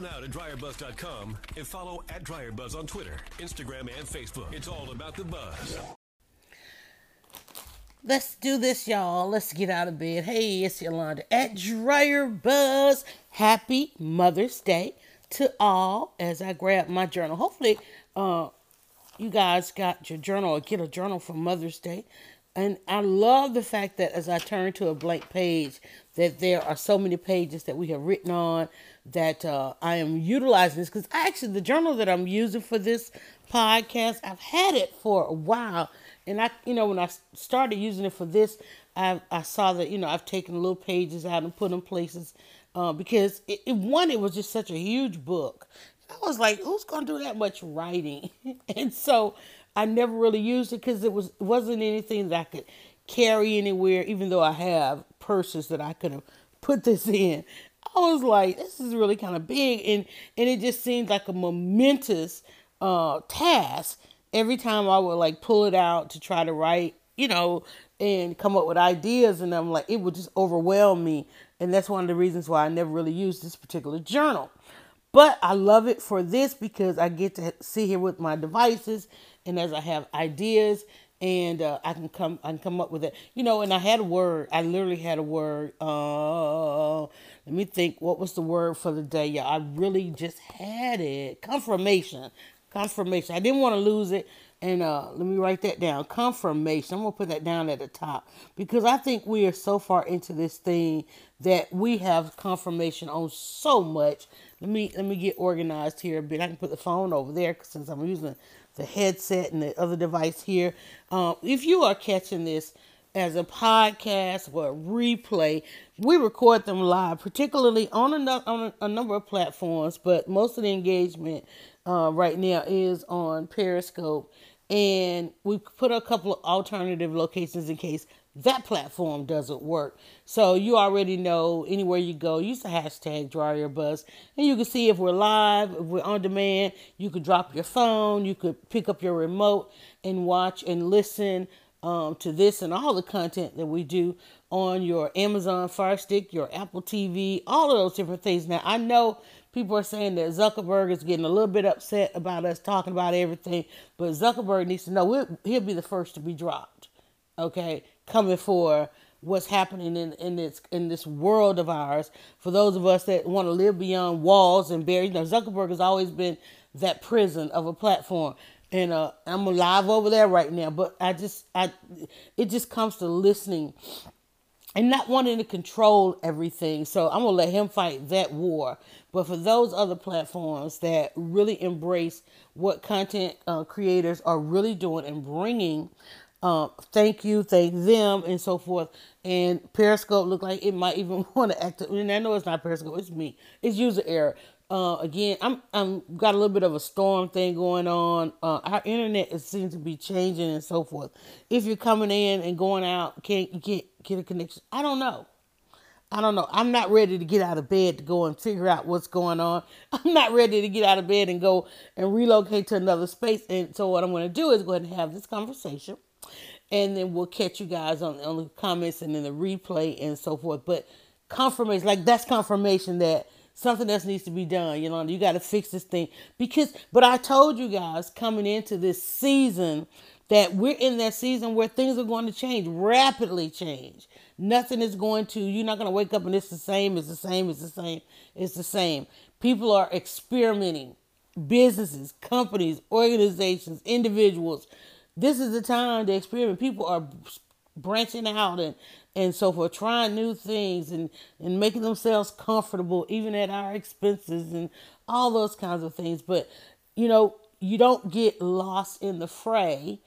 now to dryerbuzz.com and follow at dryerbuzz on Twitter, Instagram, and Facebook. It's all about the buzz. Let's do this, y'all. Let's get out of bed. Hey, it's Yolanda at Dryer Buzz. Happy Mother's Day to all as I grab my journal. Hopefully, uh, you guys got your journal or get a journal for Mother's Day. And I love the fact that as I turn to a blank page, that there are so many pages that we have written on that uh, I am utilizing this because actually the journal that I'm using for this podcast, I've had it for a while and I, you know, when I started using it for this, I I saw that you know I've taken little pages out and put them places uh, because it, it, one it was just such a huge book. I was like, who's gonna do that much writing? and so I never really used it because it was it wasn't anything that I could carry anywhere. Even though I have purses that I could have put this in, I was like, this is really kind of big, and and it just seemed like a momentous uh, task every time I would like pull it out to try to write, you know, and come up with ideas, and I'm like, it would just overwhelm me. And that's one of the reasons why I never really used this particular journal. But I love it for this because I get to sit here with my devices, and as I have ideas, and uh, I can come, I can come up with it, you know. And I had a word. I literally had a word. Uh, let me think. What was the word for the day? Yeah, I really just had it. Confirmation. Confirmation. I didn't want to lose it. And uh, let me write that down. Confirmation. I'm to put that down at the top because I think we are so far into this thing that we have confirmation on so much. Let me let me get organized here a bit. I can put the phone over there since I'm using the headset and the other device here. Um, if you are catching this as a podcast or a replay, we record them live, particularly on a, on a, number of platforms, but most of the engagement uh, right now is on Periscope. And we put a couple of alternative locations in case that platform doesn't work. So you already know anywhere you go, use the hashtag DryerBuzz, and you can see if we're live, if we're on demand. You could drop your phone, you could pick up your remote and watch and listen um, to this and all the content that we do on your Amazon Fire Stick, your Apple TV, all of those different things. Now I know people are saying that Zuckerberg is getting a little bit upset about us talking about everything, but Zuckerberg needs to know he'll be the first to be dropped. Okay, coming for what's happening in in this in this world of ours. For those of us that want to live beyond walls and barriers, know, Zuckerberg has always been that prison of a platform. And uh, I'm alive over there right now, but I just, I, it just comes to listening and not wanting to control everything. So I'm gonna let him fight that war. But for those other platforms that really embrace what content uh, creators are really doing and bringing, uh, thank you, thank them, and so forth. And Periscope look like it might even want to act. And I know it's not Periscope; it's me. It's user error. Uh, again, I'm I'm got a little bit of a storm thing going on. Uh, our internet it seems to be changing and so forth. If you're coming in and going out, can't you can't get a connection? I don't know. I don't know. I'm not ready to get out of bed to go and figure out what's going on. I'm not ready to get out of bed and go and relocate to another space. And so what I'm going to do is go ahead and have this conversation, and then we'll catch you guys on on the comments and then the replay and so forth. But confirmation, like that's confirmation that something else needs to be done. You know, you got to fix this thing because. But I told you guys coming into this season that we're in that season where things are going to change, rapidly change. Nothing is going to. You're not going to wake up and it's the same. It's the same. It's the same. It's the same. People are experimenting. Businesses, companies, organizations, individuals. This is the time to experiment. People are branching out and and so for trying new things and and making themselves comfortable even at our expenses and all those kinds of things. But you know you don't get lost in the fray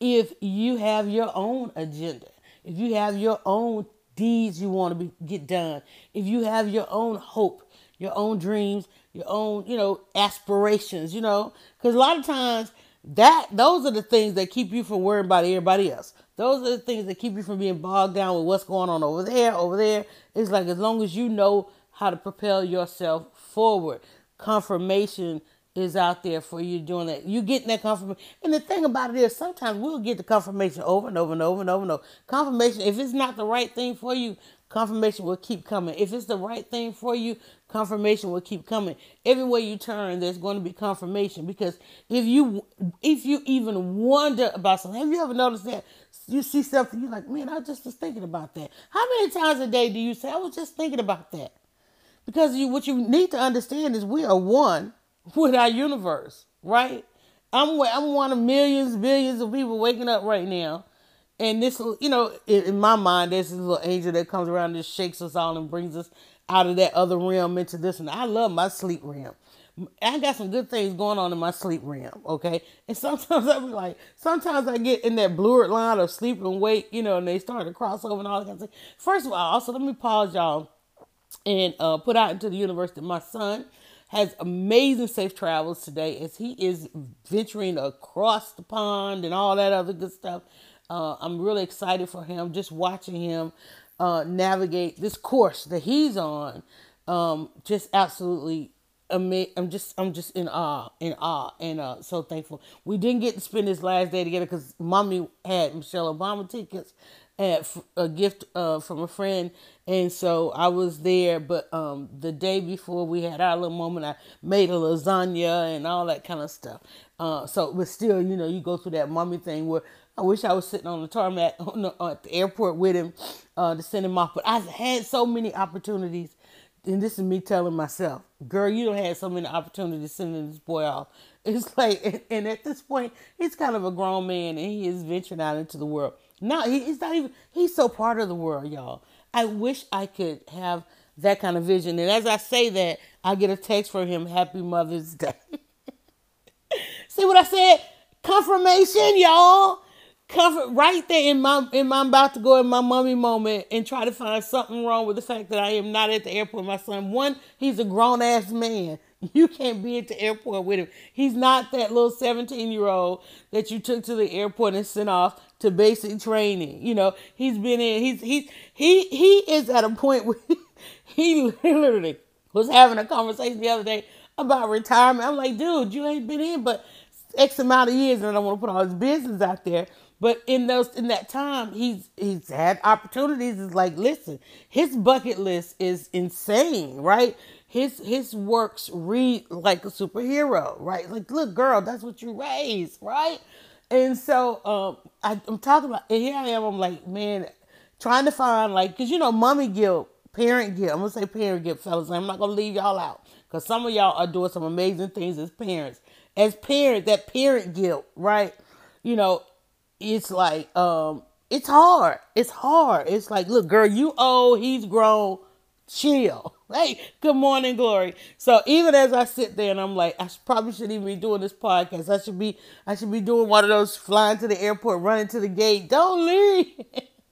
if you have your own agenda if you have your own deeds you want to be, get done if you have your own hope your own dreams your own you know aspirations you know? Because a lot of times that those are the things that keep you from worrying about everybody else those are the things that keep you from being bogged down with what's going on over there, over there. It's like as long as you know how to propel yourself forward, confirmation is out there for you doing that. You getting that confirmation. And the thing about it is sometimes we'll get the confirmation over and over and over and over and over. Confirmation, if it's not the right thing for you, confirmation will keep coming. If it's the right thing for you, confirmation will keep coming. Everywhere you turn, there's going to be confirmation because if you if you even wonder about something, have you ever noticed that you see something you're like, man, I just was thinking about that. How many times a day do you say, I was just thinking about that? Because you what you need to understand is we are one with our universe, right? I'm I'm one of millions, billions of people waking up right now and this, you know, in, in my mind, there's this little angel that comes around and shakes us all and brings us out of that other realm into this. And I love my sleep realm. I got some good things going on in my sleep realm, okay? And sometimes I be like, sometimes I get in that blurred line of sleep and wake, you know, and they start to cross over and all that kind of stuff. First of all, also let me pause y'all and uh, put out into the universe that my son has amazing safe travels today as he is venturing across the pond and all that other good stuff. Uh, I'm really excited for him, just watching him uh, navigate this course that he's on. Um, just absolutely. I'm just, I'm just in awe, in awe, and uh, so thankful. We didn't get to spend this last day together because mommy had Michelle Obama tickets at a gift uh, from a friend, and so I was there. But um, the day before we had our little moment, I made a lasagna and all that kind of stuff. Uh, so, but still, you know, you go through that mommy thing where I wish I was sitting on the tarmac on the, at the airport with him uh, to send him off. But I've had so many opportunities, and this is me telling myself, girl, you don't have so many opportunities sending this boy off. It's like, and, at this point, he's kind of a grown man, and he is venturing out into the world. Now he, he's not even. He's so part of the world, y'all. I wish I could have that kind of vision. And as I say that, I get a text from him, "Happy Mother's Day." See what I said? Confirmation, y'all comfort right there in my in my I'm about to go in my mummy moment and try to find something wrong with the fact that I am not at the airport with my son. One, he's a grown ass man. You can't be at the airport with him. He's not that little 17 year old that you took to the airport and sent off to basic training. You know, he's been in he's he's he he is at a point where he literally was having a conversation the other day about retirement. I'm like, dude, you ain't been in but X amount of years and I don't want to put all his business out there. But in those in that time, he's he's had opportunities. It's like, listen, his bucket list is insane, right? His his works read like a superhero, right? Like, look, girl, that's what you raised, right? And so um, I, I'm talking about, and here I am. I'm like, man, trying to find like, cause you know, mommy guilt, parent guilt. I'm gonna say parent guilt, fellas. I'm not gonna leave y'all out, cause some of y'all are doing some amazing things as parents. As parent, that parent guilt, right? You know, it's like um it's hard. It's hard. It's like, look, girl, you old, he's grown. Chill. Hey, good morning, Glory. So even as I sit there and I'm like, I probably shouldn't even be doing this podcast. I should be I should be doing one of those flying to the airport, running to the gate. Don't leave.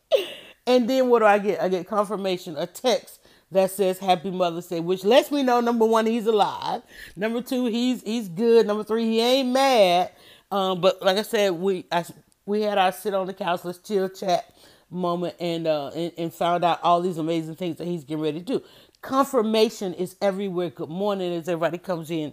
and then what do I get? I get confirmation, a text that says Happy Mother's Day, which lets me know number one, he's alive. Number two, he's he's good. Number three, he ain't mad. Um, but like I said, we I we had our sit on the couch, let's chill chat moment, and uh, and, and found out all these amazing things that he's getting ready to do. Confirmation is everywhere. Good morning as everybody comes in.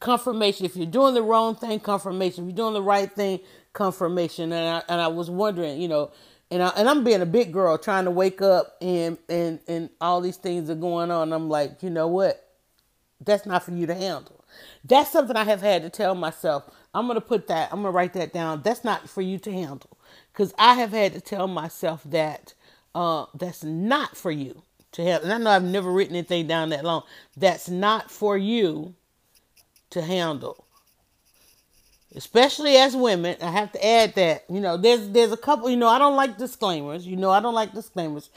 Confirmation. If you're doing the wrong thing, confirmation. If you're doing the right thing, confirmation. And I and I was wondering, you know, and I and I'm being a big girl trying to wake up and and and all these things are going on. I'm like, you know what? That's not for you to handle. That's something I have had to tell myself I'm going to put that, I'm going to write that down. That's not for you to handle. Because I have had to tell myself that uh, that's not for you to handle. And I know I've never written anything down that long. That's not for you to handle. Especially as women, I have to add that. You know, there's there's a couple. You know, I don't like disclaimers. You know, I don't like disclaimers,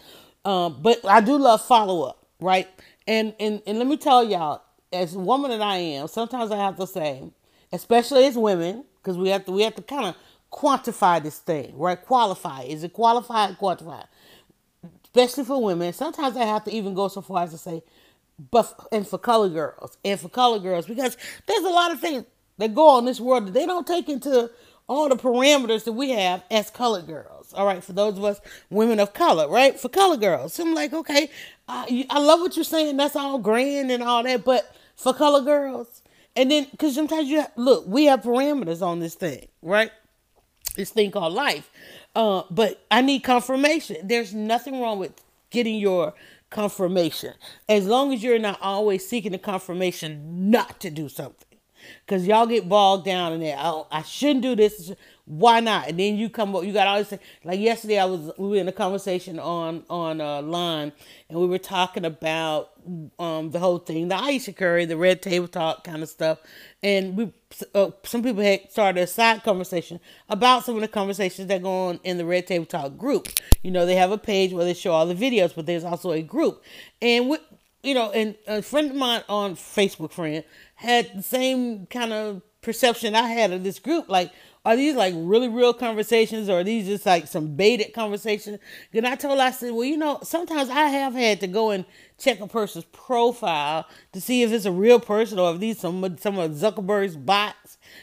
um, but I do love follow up, right? And and and let me tell y'all, as a woman that I am, sometimes I have to say, especially as women, because we have to we have to kind of quantify this thing, right? Qualify. Is it qualified? Quantified. Especially for women. Sometimes I have to even go so far as to say, but and for color girls and for color girls because there's a lot of things that go on in this world that they don't take into all the parameters that we have as colored girls. All right, for those of us women of color, right? For color girls, so I'm like, okay, uh, I love what you're saying. That's all grand and all that, but for color girls, and then, because sometimes you have, look, we have parameters on this thing, right? This thing called life. Uh, but I need confirmation. There's nothing wrong with getting your confirmation. As long as you're not always seeking the confirmation not to do something. Because y'all get bogged down in that. Oh, I shouldn't do this. Why not? And then you come up, you got all this. Like yesterday, I was we were in a conversation on on uh, line, and we were talking about um, the whole thing, the Ayesha Curry, the red table talk kind of stuff, and we uh, some people had started a side conversation about some of the conversations that go on in the red table talk group. You know, they have a page where they show all the videos, but there's also a group, and we, you know, and a friend of mine on Facebook, friend, had the same kind of perception I had of this group, like are these like really real conversations or are these just like some baited conversations? And I told her, I said, well, you know, sometimes I have had to go and check a person's profile to see if it's a real person or if these some some of Zuckerberg's bots,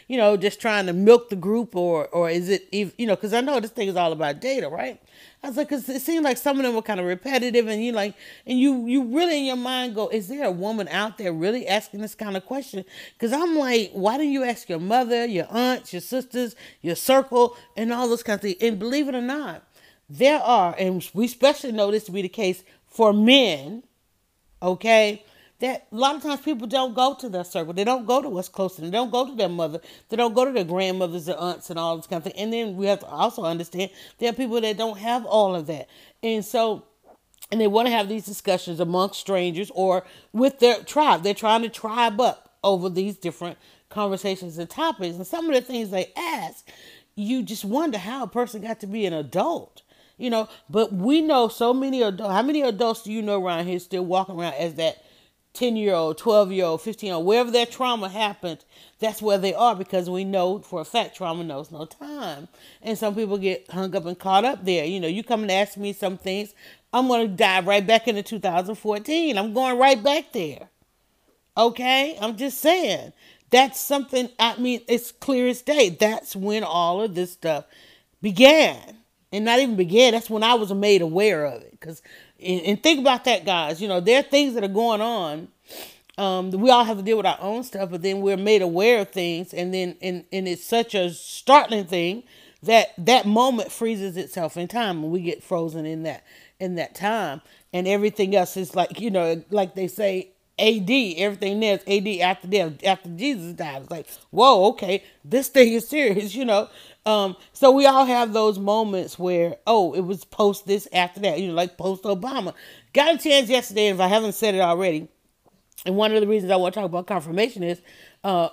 you know, just trying to milk the group or or is it you know, because I know this thing is all about data, right? I was like, cause it seemed like some of them were kind of repetitive, and you like, and you you really in your mind go, is there a woman out there really asking this kind of question? Because I'm like, why don't you ask your mother, your aunts, your sisters, your circle, and all those kinds of things? And believe it or not, there are, and we especially know this to be the case for men. Okay, that a lot of times people don't go to their circle. They don't go to what's close to them. They don't go to their mother. They don't go to their grandmothers, their aunts, and all this kind of thing. And then we have to also understand there are people that don't have all of that. And so, and they want to have these discussions amongst strangers or with their tribe. They're trying to tribe up over these different conversations and topics. And some of the things they ask, you just wonder how a person got to be an adult you know but we know so many adults how many adults do you know around here still walking around as that 10 year old, 12 year old, 15 year old, wherever their trauma happened, that's where they are because we know for a fact trauma knows no time. And some people get hung up and caught up there. You know, you come and ask me some things, I'm going to dive right back into 2014. I'm going right back there. Okay? I'm just saying. That's something, I mean, it's clear as day. That's when all of this stuff began. And not even began, that's when I was made aware of it. Because and, and think about that, guys. You know, there are things that are going on. Um, we all have to deal with our own stuff, but then we're made aware of things, and then and, and it's such a startling thing that that moment freezes itself in time, and we get frozen in that in that time, and everything else is like you know, like they say, AD, everything there's AD after death, after Jesus died. It's like, whoa, okay, this thing is serious, you know. Um, so we all have those moments where, oh, it was post this after that, you know, like post Obama. Got a chance yesterday, if I haven't said it already, and one of the reasons I want to talk about confirmation is uh,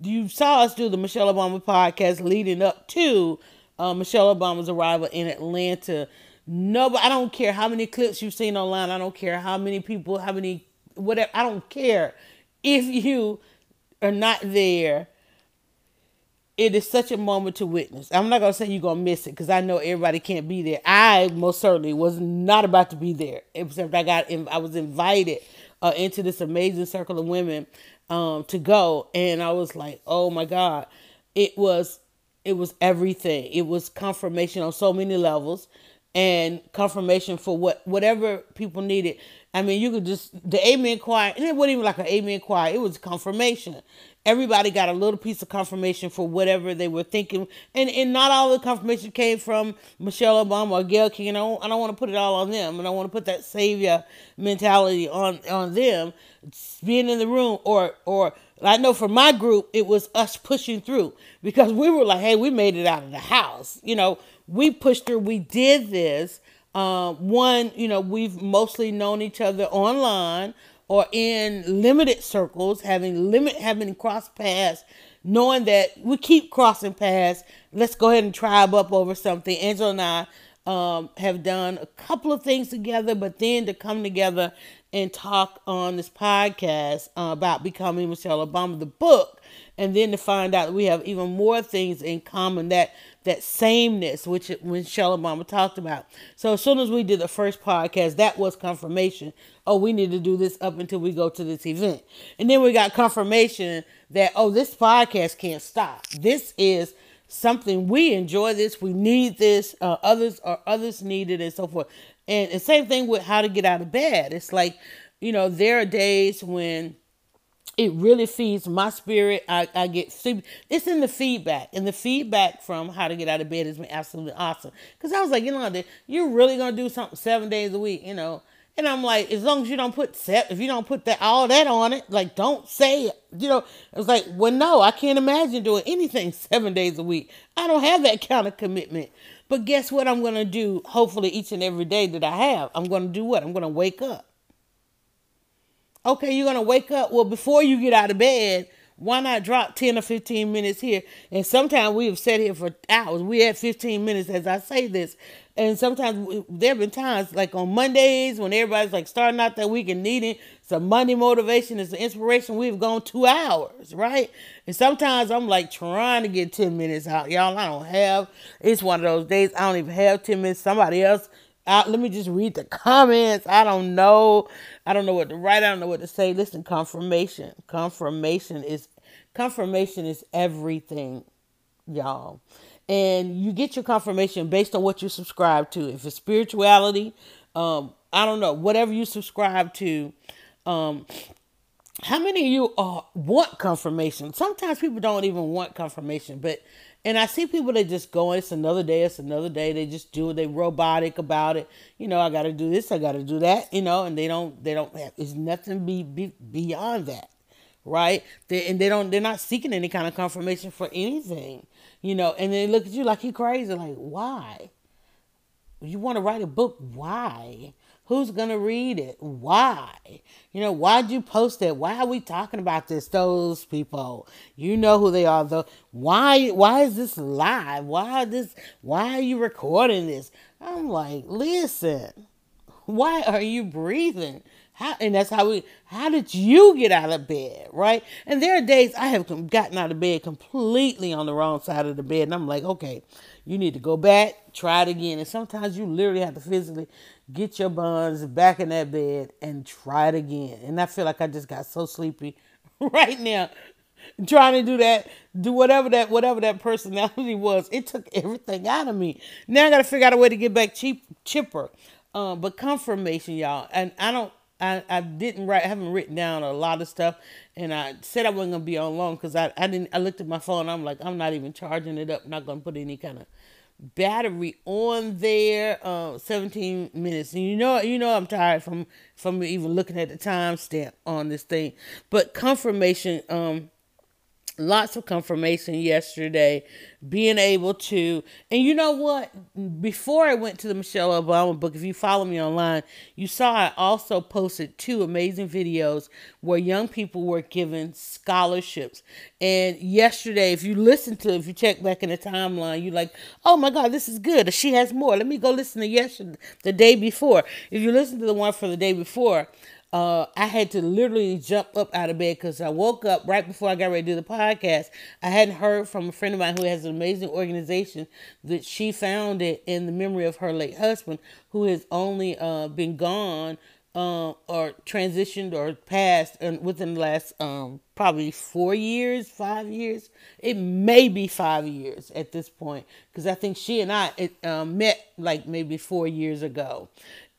you saw us do the Michelle Obama podcast leading up to uh, Michelle Obama's arrival in Atlanta. No, but I don't care how many clips you've seen online. I don't care how many people, how many, whatever. I don't care if you are not there it is such a moment to witness. I'm not gonna say you're gonna miss it because I know everybody can't be there. I most certainly was not about to be there, except I got I was invited uh, into this amazing circle of women um, to go, and I was like, oh my god, it was it was everything. It was confirmation on so many levels, and confirmation for what whatever people needed. I mean, you could just the amen choir, and it wasn't even like an amen choir. It was confirmation everybody got a little piece of confirmation for whatever they were thinking. And and not all the confirmation came from Michelle Obama or Gayle King. And I don't, I don't want to put it all on them. And I want to put that savior mentality on, on them. Being in the room or or I know for my group, it was us pushing through because we were like, hey, we made it out of the house. You know, we pushed through. We did this. Um, one, you know, we've mostly known each other online or in limited circles, having limit having crossed paths, knowing that we keep crossing paths. Let's go ahead and tribe up over something. Angela and I um, have done a couple of things together, but then to come together and talk on this podcast uh, about becoming Michelle Obama, the book, and then to find out that we have even more things in common that that sameness, which Michelle Obama talked about. So as soon as we did the first podcast, that was confirmation. Oh, we need to do this up until we go to this event, and then we got confirmation that oh, this podcast can't stop. This is something we enjoy. This we need this. Uh, others or others need it, and so forth. And the same thing with how to get out of bed. It's like you know there are days when it really feeds my spirit. I, I get it's in the feedback, and the feedback from how to get out of bed has been absolutely awesome. Because I was like, you know, you're really gonna do something seven days a week, you know. And I'm like, as long as you don't put set, if you don't put that all that on it, like don't say it. You know, it was like, well, no, I can't imagine doing anything seven days a week. I don't have that kind of commitment. But guess what? I'm gonna do. Hopefully, each and every day that I have, I'm gonna do what? I'm gonna wake up. Okay, you're gonna wake up. Well, before you get out of bed, why not drop 10 or 15 minutes here? And sometimes we have sat here for hours. We had 15 minutes as I say this. And sometimes there have been times like on Mondays when everybody's like starting out that week and needing some Monday motivation and some inspiration. We've gone two hours, right? And sometimes I'm like trying to get 10 minutes out. Y'all, I don't have. It's one of those days I don't even have 10 minutes. Somebody else out. Let me just read the comments. I don't know. I don't know what to write. I don't know what to say. Listen, confirmation. Confirmation is confirmation is everything, y'all. And you get your confirmation based on what you subscribe to. If it's spirituality, um, I don't know, whatever you subscribe to, um, how many of you uh, want confirmation? Sometimes people don't even want confirmation, but and I see people that just go, it's another day, it's another day. They just do it. They robotic about it. You know, I got to do this, I got to do that. You know, and they don't, they don't have. It's nothing be, be beyond that, right? They, and they don't, they're not seeking any kind of confirmation for anything. You know, and they look at you like you crazy. Like, why? You want to write a book? Why? Who's gonna read it? Why? You know, why'd you post it? Why are we talking about this? Those people. You know who they are though. Why why is this live? Why this why are you recording this? I'm like, listen, why are you breathing? How, and that's how we how did you get out of bed right and there are days i have gotten out of bed completely on the wrong side of the bed and i'm like okay you need to go back try it again and sometimes you literally have to physically get your buns back in that bed and try it again. And I feel like I just got so sleepy right now trying to do that, do whatever that whatever that personality was. It took everything out of me. Now I got to figure out a way to get back cheap chipper. Um, but confirmation, y'all, and I don't. I, I didn't write. I haven't written down a lot of stuff, and I said I wasn't gonna be on long because I, I didn't. I looked at my phone. I'm like, I'm not even charging it up. not gonna put any kind of battery on there uh 17 minutes and you know you know i'm tired from from even looking at the timestamp on this thing but confirmation um lots of confirmation yesterday being able to and you know what? Before i went to the michelle obama book if you follow me online you saw i also posted two amazing videos where young people were given scholarships. And yesterday if you listen to if you check back in the timeline you're like oh my god this is good. She has more. Let me go listen to yesterday the day before. If you listen to the one for the day before uh, I had to literally jump up out of bed because I woke up right before I got ready to do the podcast. I hadn't heard from a friend of mine who has an amazing organization that she founded in the memory of her late husband, who has only uh, been gone uh, or transitioned or passed within the last um, probably four years, five years. It may be five years at this point because I think she and I it, um, met like maybe four years ago,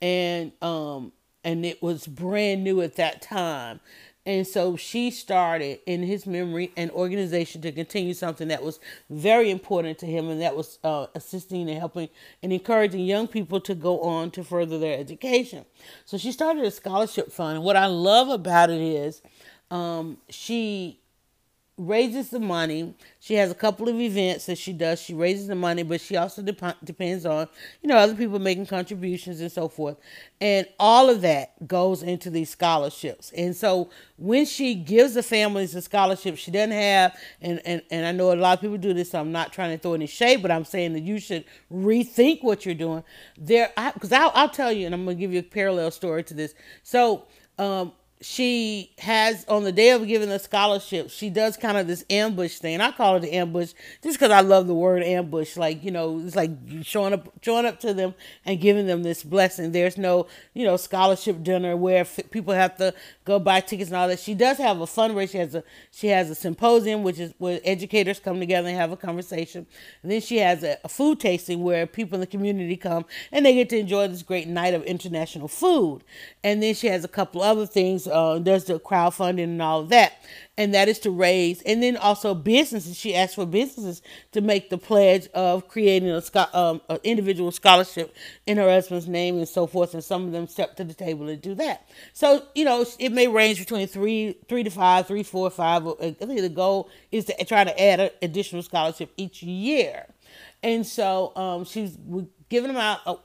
and um, and it was brand new at that time. And so she started in his memory an organization to continue something that was very important to him, and that was uh, assisting and helping and encouraging young people to go on to further their education. So she started a scholarship fund. What I love about it is um, she raises the money. She has a couple of events that she does. She raises the money, but she also dep- depends on, you know, other people making contributions and so forth. And all of that goes into these scholarships. And so when she gives the families a scholarship, she doesn't have, and, and, and I know a lot of people do this, so I'm not trying to throw any shade, but I'm saying that you should rethink what you're doing. There, because I'll, I'll tell you, and I'm going to give you a parallel story to this. So, um, she has on the day of giving the scholarship, she does kind of this ambush thing. I call it the ambush just because I love the word ambush. Like you know, it's like showing up, showing up to them and giving them this blessing. There's no you know scholarship dinner where f- people have to go buy tickets and all that. She does have a fundraiser. She has a she has a symposium which is where educators come together and have a conversation. And then she has a, a food tasting where people in the community come and they get to enjoy this great night of international food. And then she has a couple other things uh, does the crowdfunding and all that, and that is to raise, and then also businesses. She asked for businesses to make the pledge of creating a um, an individual scholarship in her husband's name and so forth, and some of them step to the table and do that. So you know, it may range between three, three to five, three, four, five. I think the goal is to try to add an additional scholarship each year, and so um, she's giving them out. Uh,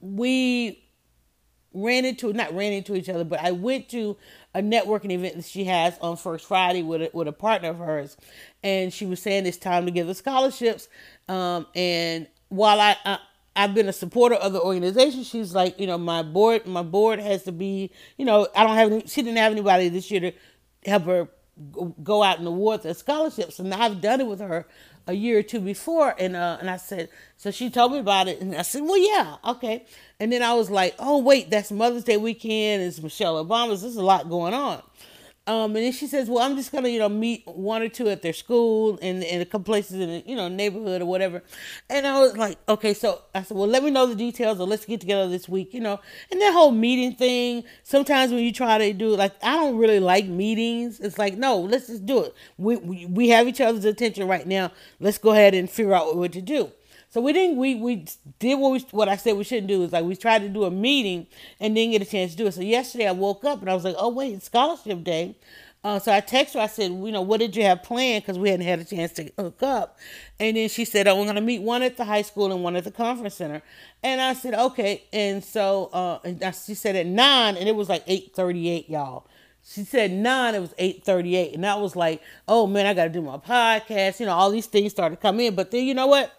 we ran into not ran into each other, but I went to a networking event that she has on First Friday with a, with a partner of hers, and she was saying it's time to give the scholarships. Um, and while I, I I've been a supporter of the organization. She's like, you know, my board, my board has to be, you know, I don't have any, she didn't have anybody this year to help her go out and award the scholarships, and I've done it with her a year or two before, and uh, and I said, so she told me about it, and I said, well, yeah, okay, and then I was like, oh wait, that's Mother's Day weekend, it's Michelle Obama's, there's a lot going on, um, and then she says, "Well, I'm just gonna, you know, meet one or two at their school and in a couple places in the, you know, neighborhood or whatever." And I was like, "Okay." So I said, "Well, let me know the details, or let's get together this week." You know, and that whole meeting thing. Sometimes when you try to do like, I don't really like meetings. It's like, no, let's just do it. We we, we have each other's attention right now. Let's go ahead and figure out what to do. So we didn't we we did what we what I said we shouldn't do is like we tried to do a meeting and didn't get a chance to do it. So yesterday I woke up and I was like, oh wait, it's scholarship day. Uh, so I texted her. I said, you know, what did you have planned? Because we hadn't had a chance to hook up. And then she said, oh, we're going to meet one at the high school and one at the conference center. And I said, okay. And so uh, and she said at nine, and it was like eight thirty eight, y'all. She said nine, it was eight thirty eight, and I was like, oh man, I got to do my podcast. You know, all these things started to come in. But then you know what?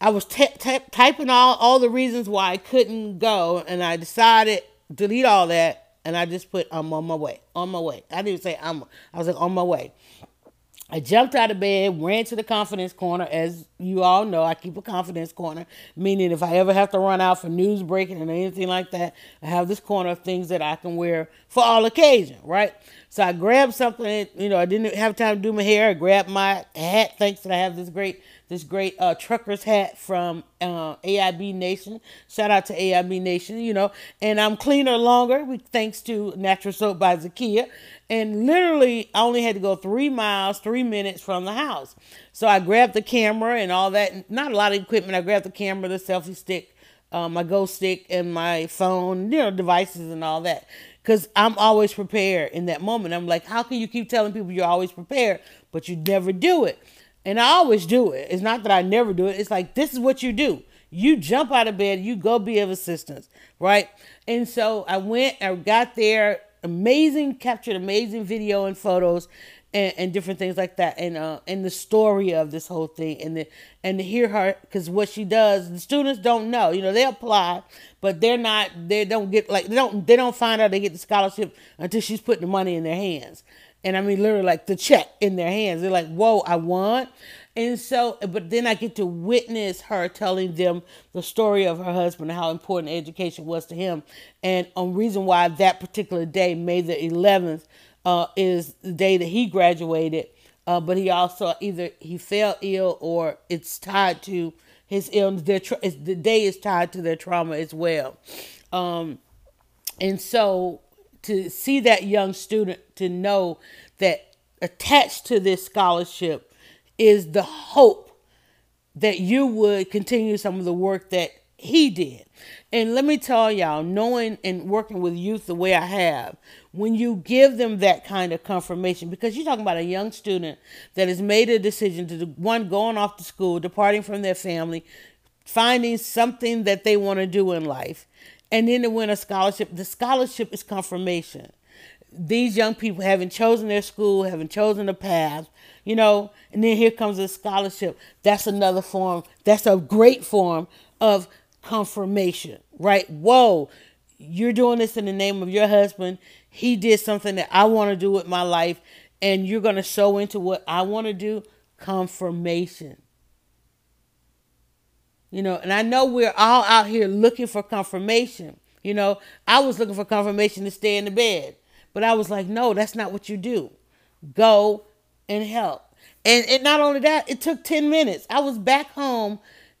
I was t- t- typing all, all the reasons why I couldn't go, and I decided delete all that, and I just put I'm on my way, on my way. I didn't say I'm. I was like on my way. I jumped out of bed, ran to the confidence corner. As you all know, I keep a confidence corner, meaning if I ever have to run out for news breaking and anything like that, I have this corner of things that I can wear for all occasion, right? So I grabbed something, you know, I didn't have time to do my hair. I grabbed my hat, thanks that I have this great this great uh, trucker's hat from uh, AIB Nation. Shout out to AIB Nation, you know. And I'm cleaner longer, thanks to Natural Soap by Zakia. And literally, I only had to go three miles, three minutes from the house. So I grabbed the camera and all that. Not a lot of equipment. I grabbed the camera, the selfie stick, uh, my Go stick, and my phone, you know, devices and all that. Because I'm always prepared in that moment. I'm like, how can you keep telling people you're always prepared, but you never do it? And I always do it. It's not that I never do it. It's like this is what you do. You jump out of bed, you go be of assistance, right? And so I went, I got there, amazing, captured amazing video and photos and, and different things like that. And uh and the story of this whole thing and the and to hear her because what she does, the students don't know. You know, they apply, but they're not they don't get like they don't they don't find out they get the scholarship until she's putting the money in their hands and I mean literally like the check in their hands. They're like, "Whoa, I want." And so, but then I get to witness her telling them the story of her husband and how important education was to him, and a reason why that particular day, May the 11th, uh, is the day that he graduated. Uh, but he also either he fell ill or it's tied to his illness. Their tra- the day is tied to their trauma as well. Um, and so to see that young student to know that attached to this scholarship is the hope that you would continue some of the work that he did. And let me tell y'all, knowing and working with youth the way I have, when you give them that kind of confirmation, because you're talking about a young student that has made a decision to one going off to school, departing from their family, finding something that they want to do in life, and then to win a scholarship. The scholarship is confirmation. These young people haven't chosen their school, haven't chosen a path, you know, and then here comes a scholarship. That's another form, that's a great form of confirmation, right? Whoa, you're doing this in the name of your husband. He did something that I want to do with my life, and you're going to sow into what I want to do. Confirmation. You know, and I know we're all out here looking for confirmation. You know, I was looking for confirmation to stay in the bed. But I was like, no, that's not what you do. Go and help. And, and not only that, it took 10 minutes. I was back home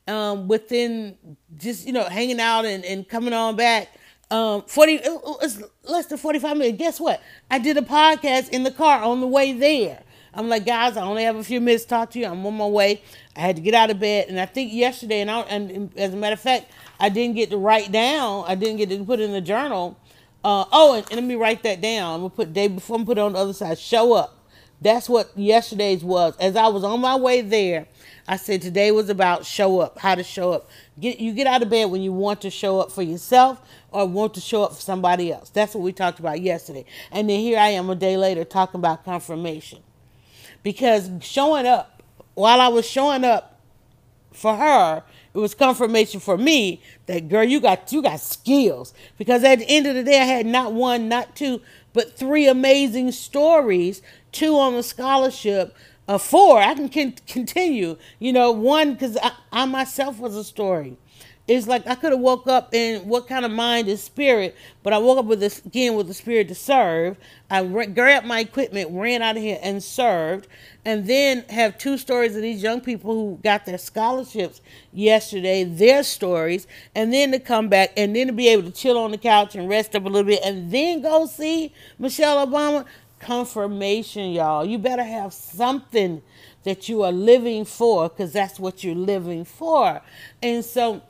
um, within just, you know, hanging out and, and coming on back. um 40 it, it's less than 45 minutes guess what i did a podcast in the car on the way there i'm like guys i only have a few minutes to talk to you i'm on my way i had to get out of bed and i think yesterday and, I, and as a matter of fact i didn't get to write down i didn't get to put in the journal uh, oh and, and, let me write that down i'm gonna put day before i'm put it on the other side show up that's what yesterday's was as i was on my way there I said today was about show up, how to show up. Get you get out of bed when you want to show up for yourself or want to show up for somebody else. That's what we talked about yesterday. And then here I am a day later talking about confirmation. Because showing up, while I was showing up for her, it was confirmation for me that girl, you got you got skills. Because at the end of the day, I had not one, not two, but three amazing stories, two on the scholarship, uh, four, I can con- continue. You know, one because I, I myself was a story. It's like I could have woke up in what kind of mind is spirit, but I woke up with this again with the spirit to serve. I re- grabbed my equipment, ran out of here, and served. And then have two stories of these young people who got their scholarships yesterday, their stories, and then to come back and then to be able to chill on the couch and rest up a little bit, and then go see Michelle Obama confirmation, y'all. You better have something that you are living for because that's what you're living for. And so,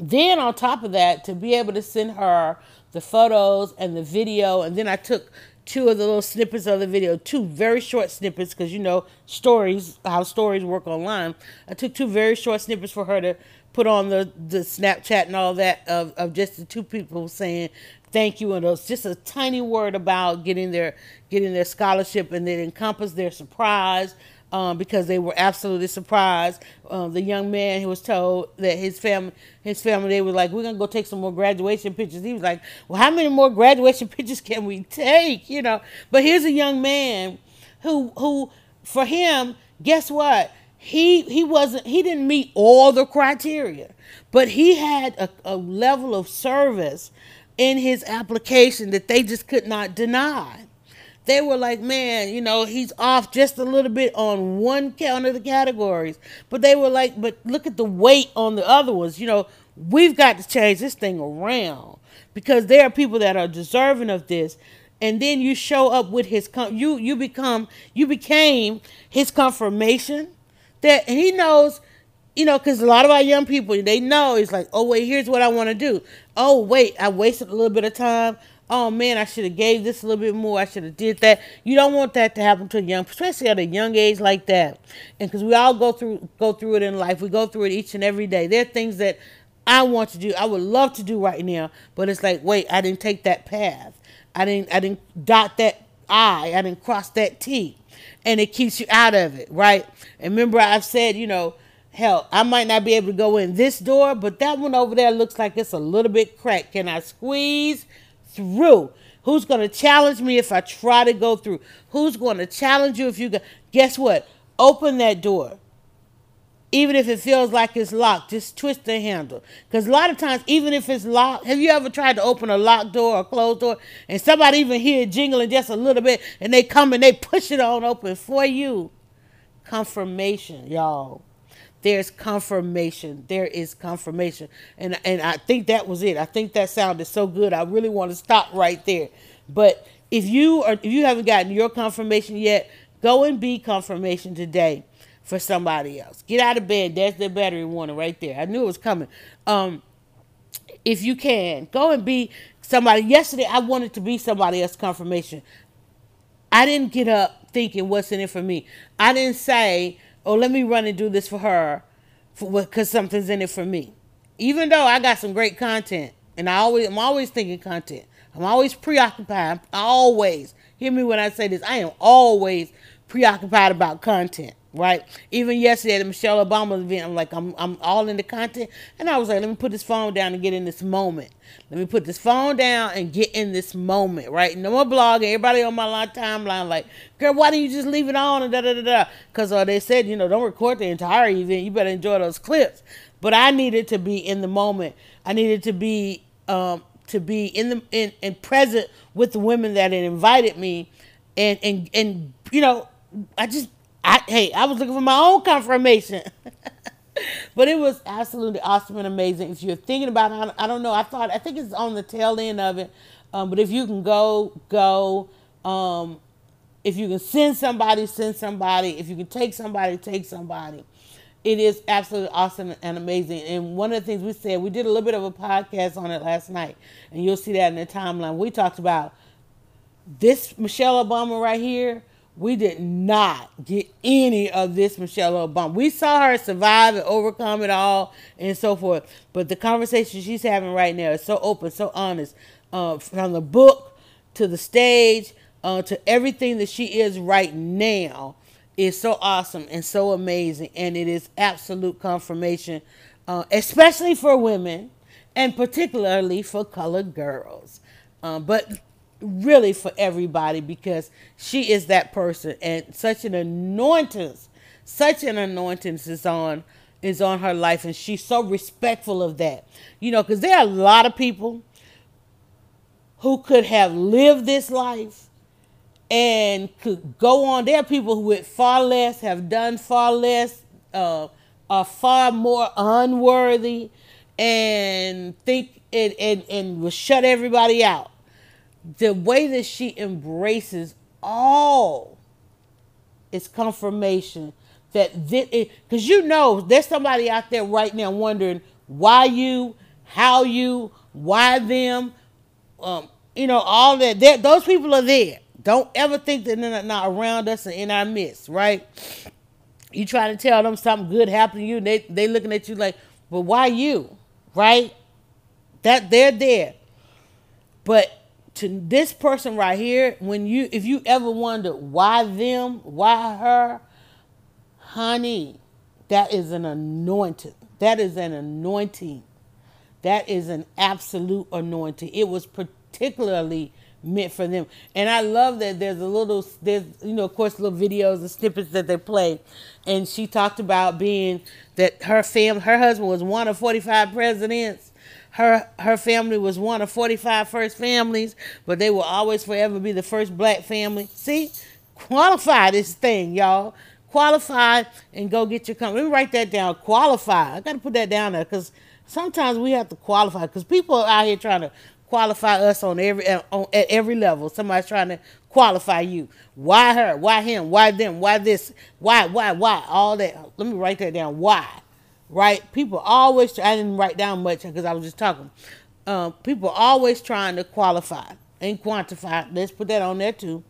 then on top of that, to be able to send her the photos and the video, and then I took two of the little snippets of the video, two very short snippets, because you know stories, how stories work online. I took two very short snippets for her to put on the, the Snapchat and all that of, of just the two people saying thank you and it's just a tiny word about getting their getting their scholarship and it encompassed their surprise um, because they were absolutely surprised. Um, the young man who was told that his family, his family, they were like, "We're gonna go take some more graduation pictures." He was like, "Well, how many more graduation pictures can we take?" You know. But here's a young man who, who, for him, guess what? He he wasn't. He didn't meet all the criteria, but he had a, a level of service in his application that they just could not deny. They were like, man, you know, he's off just a little bit on one count of the categories. But they were like, but look at the weight on the other ones. You know, we've got to change this thing around because there are people that are deserving of this. And then you show up with his, you you become, you became his confirmation that he knows you know, because a lot of our young people, they know it's like, oh wait, here's what I want to do. Oh wait, I wasted a little bit of time. Oh man, I should have gave this a little bit more. I should have did that. You don't want that to happen to a young, especially at a young age like that. And because we all go through go through it in life, we go through it each and every day. There are things that I want to do, I would love to do right now, but it's like, wait, I didn't take that path. I didn't I didn't dot that I. I didn't cross that T, and it keeps you out of it, right? And remember, I've said, you know Hell, I might not be able to go in this door, but that one over there looks like it's a little bit cracked. Can I squeeze through? Who's going to challenge me if I try to go through? Who's going to challenge you if you go? Guess what? Open that door. Even if it feels like it's locked, just twist the handle. Because a lot of times, even if it's locked, have you ever tried to open a locked door or closed door and somebody even hear it jingling just a little bit and they come and they push it on open for you? Confirmation, y'all there's confirmation. There is confirmation. And and I think that was it. I think that sounded so good. I really want to stop right there. But if you are if you haven't gotten your confirmation yet, go and be confirmation today for somebody else. Get out of bed. There's the battery warning right there. I knew it was coming. Um if you can, go and be somebody. Yesterday I wanted to be somebody else confirmation. I didn't get up thinking what's in it for me. I didn't say oh, let me run and do this for her because something's in it for me. Even though I got some great content and I always, I'm always thinking content. I'm always preoccupied. I always, hear me when I say this, I am always preoccupied about content right? Even yesterday at the Michelle Obama event, I'm like, I'm I'm all in the content, and I was like, let me put this phone down and get in this moment. Let me put this phone down and get in this moment, right? No more blogging. Everybody on my line timeline like, girl, why don't you just leave it on and da da da da? Because uh, they said, you know, don't record the entire event. You better enjoy those clips. But I needed to be in the moment. I needed to be um, to be in the in, in present with the women that had invited me, and and and you know, I just I hey, I was looking for my own confirmation. but it was absolutely awesome and amazing. If you're thinking about, it, I don't know, I thought I think it's on the tail end of it, um, but if you can go, go. Um, if you can send somebody, send somebody. If you can take somebody, take somebody. It is absolutely awesome and amazing. And one of the things we said, we did a little bit of a podcast on it last night, and you'll see that in the timeline. We talked about this Michelle Obama right here we did not get any of this Michelle Obama. We saw her survive and overcome it all and so forth. But the conversation she's having right now is so open, so honest. Uh, from the book to the stage uh, to everything that she is right now is so awesome and so amazing. And it is absolute confirmation, uh, especially for women and particularly for colored girls. Uh, but really for everybody because she is that person. And such an anointing such an anointing is on is on her life and she's so respectful of that. You know because there are a lot of people who could have lived this life and could go on. There are people who with far less have done far less uh, are far more unworthy and think and, and, and will shut everybody out the way that she embraces all is confirmation that this because you know there's somebody out there right now wondering why you how you why them um you know all that. Those people are there. Don't ever think that they're not around us and in our midst right? You trying to tell them something good happened to you they they looking at you like but why you? Right? That they're there. But to this person right here, when you if you ever wonder why them, why her, honey, that is an anointing. That is an anointing. That is an absolute anointing. It was particularly meant for them. And I love that there's a little there's you know, of course little videos and snippets that they play. And she talked about being that her fam her husband was one of 45 presidents her her family was one of 45 first families, but they will always forever be the first black family. See, qualify this thing, y'all. Qualify and go get your company. Let me write that down. Qualify. I got to put that down there because sometimes we have to qualify because people are out here trying to qualify us on every uh, on, at every level. Somebody's trying to qualify you. Why her? Why him? Why them? Why this? Why? Why? Why? All that. Let me write that down. Why? Right? People always, I didn't write down much because I was just talking. Uh, people always trying to qualify and quantify. Let's put that on there too.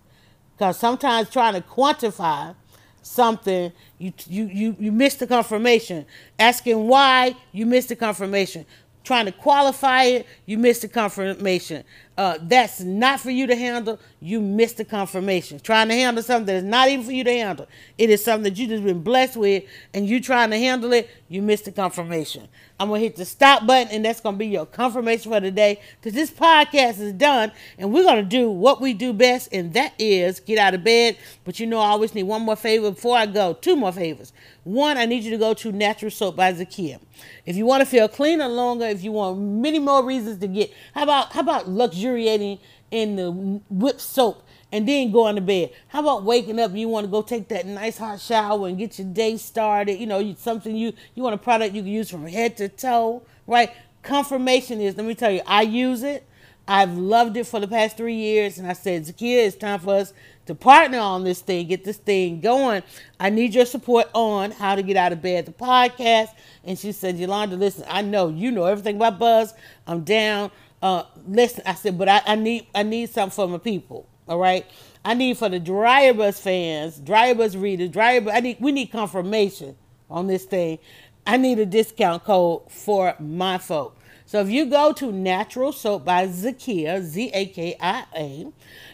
Because sometimes trying to quantify something, you, you, you, you miss the confirmation. Asking why, you miss the confirmation. Trying to qualify it, you miss the confirmation uh, that's not for you to handle, you missed the confirmation. Trying to handle something that is not even for you to handle. It is something that you just been blessed with, and you trying to handle it, you missed the confirmation. I'm gonna hit the stop button, and that's gonna be your confirmation for today. Because this podcast is done, and we're gonna do what we do best, and that is get out of bed. But you know, I always need one more favor before I go. Two more favors. One, I need you to go to Natural Soap by Zakia. If you want to feel cleaner longer, if you want many more reasons to get, how about how about luxuriating in the whip soap and then going to bed? How about waking up you want to go take that nice hot shower and get your day started? You know, something you you want a product you can use from head to toe, right? Confirmation is, let me tell you, I use it. I've loved it for the past three years, and I said, Zakia, it's time for us to partner on this thing, get this thing going. I need your support on how to get out of bed, the podcast. And she said, Yolanda, listen, I know you know everything about Buzz. I'm down. Uh, listen, I said, but I, I need I need something for my people. All right. I need for the Dryer Buzz fans, Dryer Buzz readers, Dryer Buzz, I need we need confirmation on this thing. I need a discount code for my folk. So if you go to Natural Soap by Zakia, Z A K I A,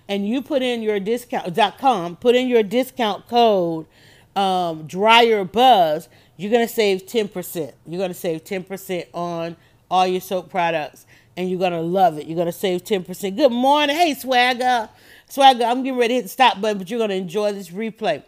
and you put in your discount dot com, put in your discount code um, Dryer Buzz, you're gonna save 10%. You're gonna save 10% on all your soap products, and you're gonna love it. You're gonna save 10%. Good morning, hey Swagger, Swagger. I'm getting ready to hit the stop button, but you're gonna enjoy this replay.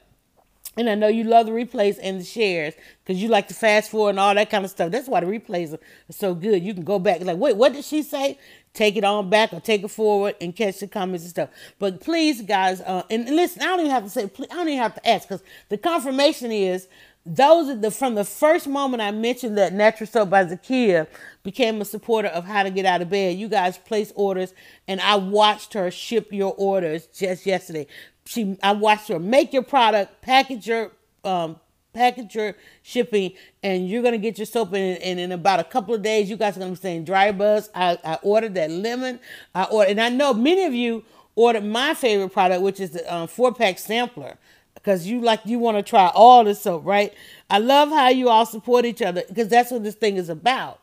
And I know you love the replays and the shares because you like to fast forward and all that kind of stuff. That's why the replays are so good. You can go back like, wait, what did she say? Take it on back or take it forward and catch the comments and stuff. But please, guys, uh, and listen, I don't even have to say, I don't even have to ask because the confirmation is those are the from the first moment I mentioned that Natural Soap by Zakia became a supporter of how to get out of bed. You guys place orders, and I watched her ship your orders just yesterday. She, I watched her make your product, package your, um, package your shipping, and you're gonna get your soap in. And in about a couple of days, you guys are gonna be saying dry Buzz. I, I ordered that lemon. I ordered, and I know many of you ordered my favorite product, which is the um, four pack sampler because you like you want to try all the soap, right? I love how you all support each other because that's what this thing is about.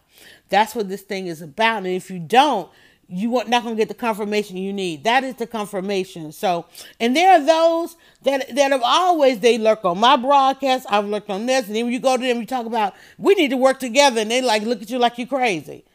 That's what this thing is about. And if you don't, you are not going to get the confirmation you need. That is the confirmation. So, and there are those that that have always they lurk on my broadcast. I've lurked on this, and then when you go to them, you talk about we need to work together, and they like look at you like you're crazy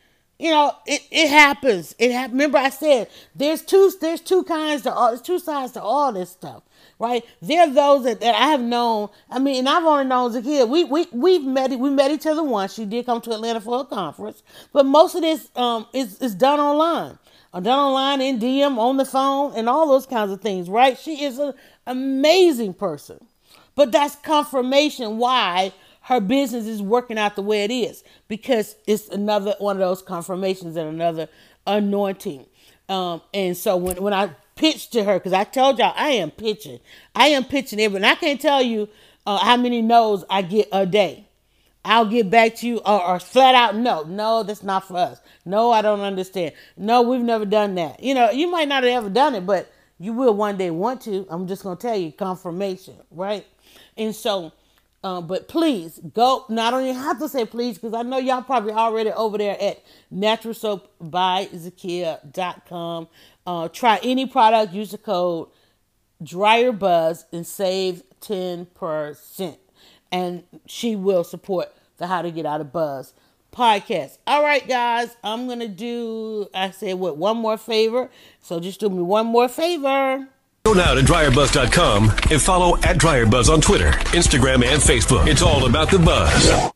you know, it, it happens. It ha- remember I said there's two there's two kinds to all there's two sides to all this stuff, right? There are those that, that I have known. I mean, and I've only known as a kid. We we we've met we met each other once. She did come to Atlanta for a conference, but most of this um is is done online. Uh, done online in DM on the phone and all those kinds of things, right? She is an amazing person. But that's confirmation why her business is working out the way it is because it's another one of those confirmations and another anointing. Um, and so when, when I pitched to her, because I told y'all I am pitching, I am pitching every, and I can't tell you uh, how many no's I get a day. I'll get back to you or, or, flat out no, no, that's not for us. No, I don't understand. No, we've never done that. You know, you might not have ever done it, but you will one day want to. I'm just gonna tell you confirmation, right? And so um, but please go. Not only have to say please because I know y'all probably already over there at naturalsoapbyzakia.com. Uh, try any product, use the code Dryer Buzz and save 10%. And she will support the How to Get Out of Buzz podcast. All right, guys, I'm going to do, I said, what, one more favor. So just do me one more favor. Go now to dryerbuzz.com and follow at dryerbuzz on Twitter, Instagram, and Facebook. It's all about the buzz.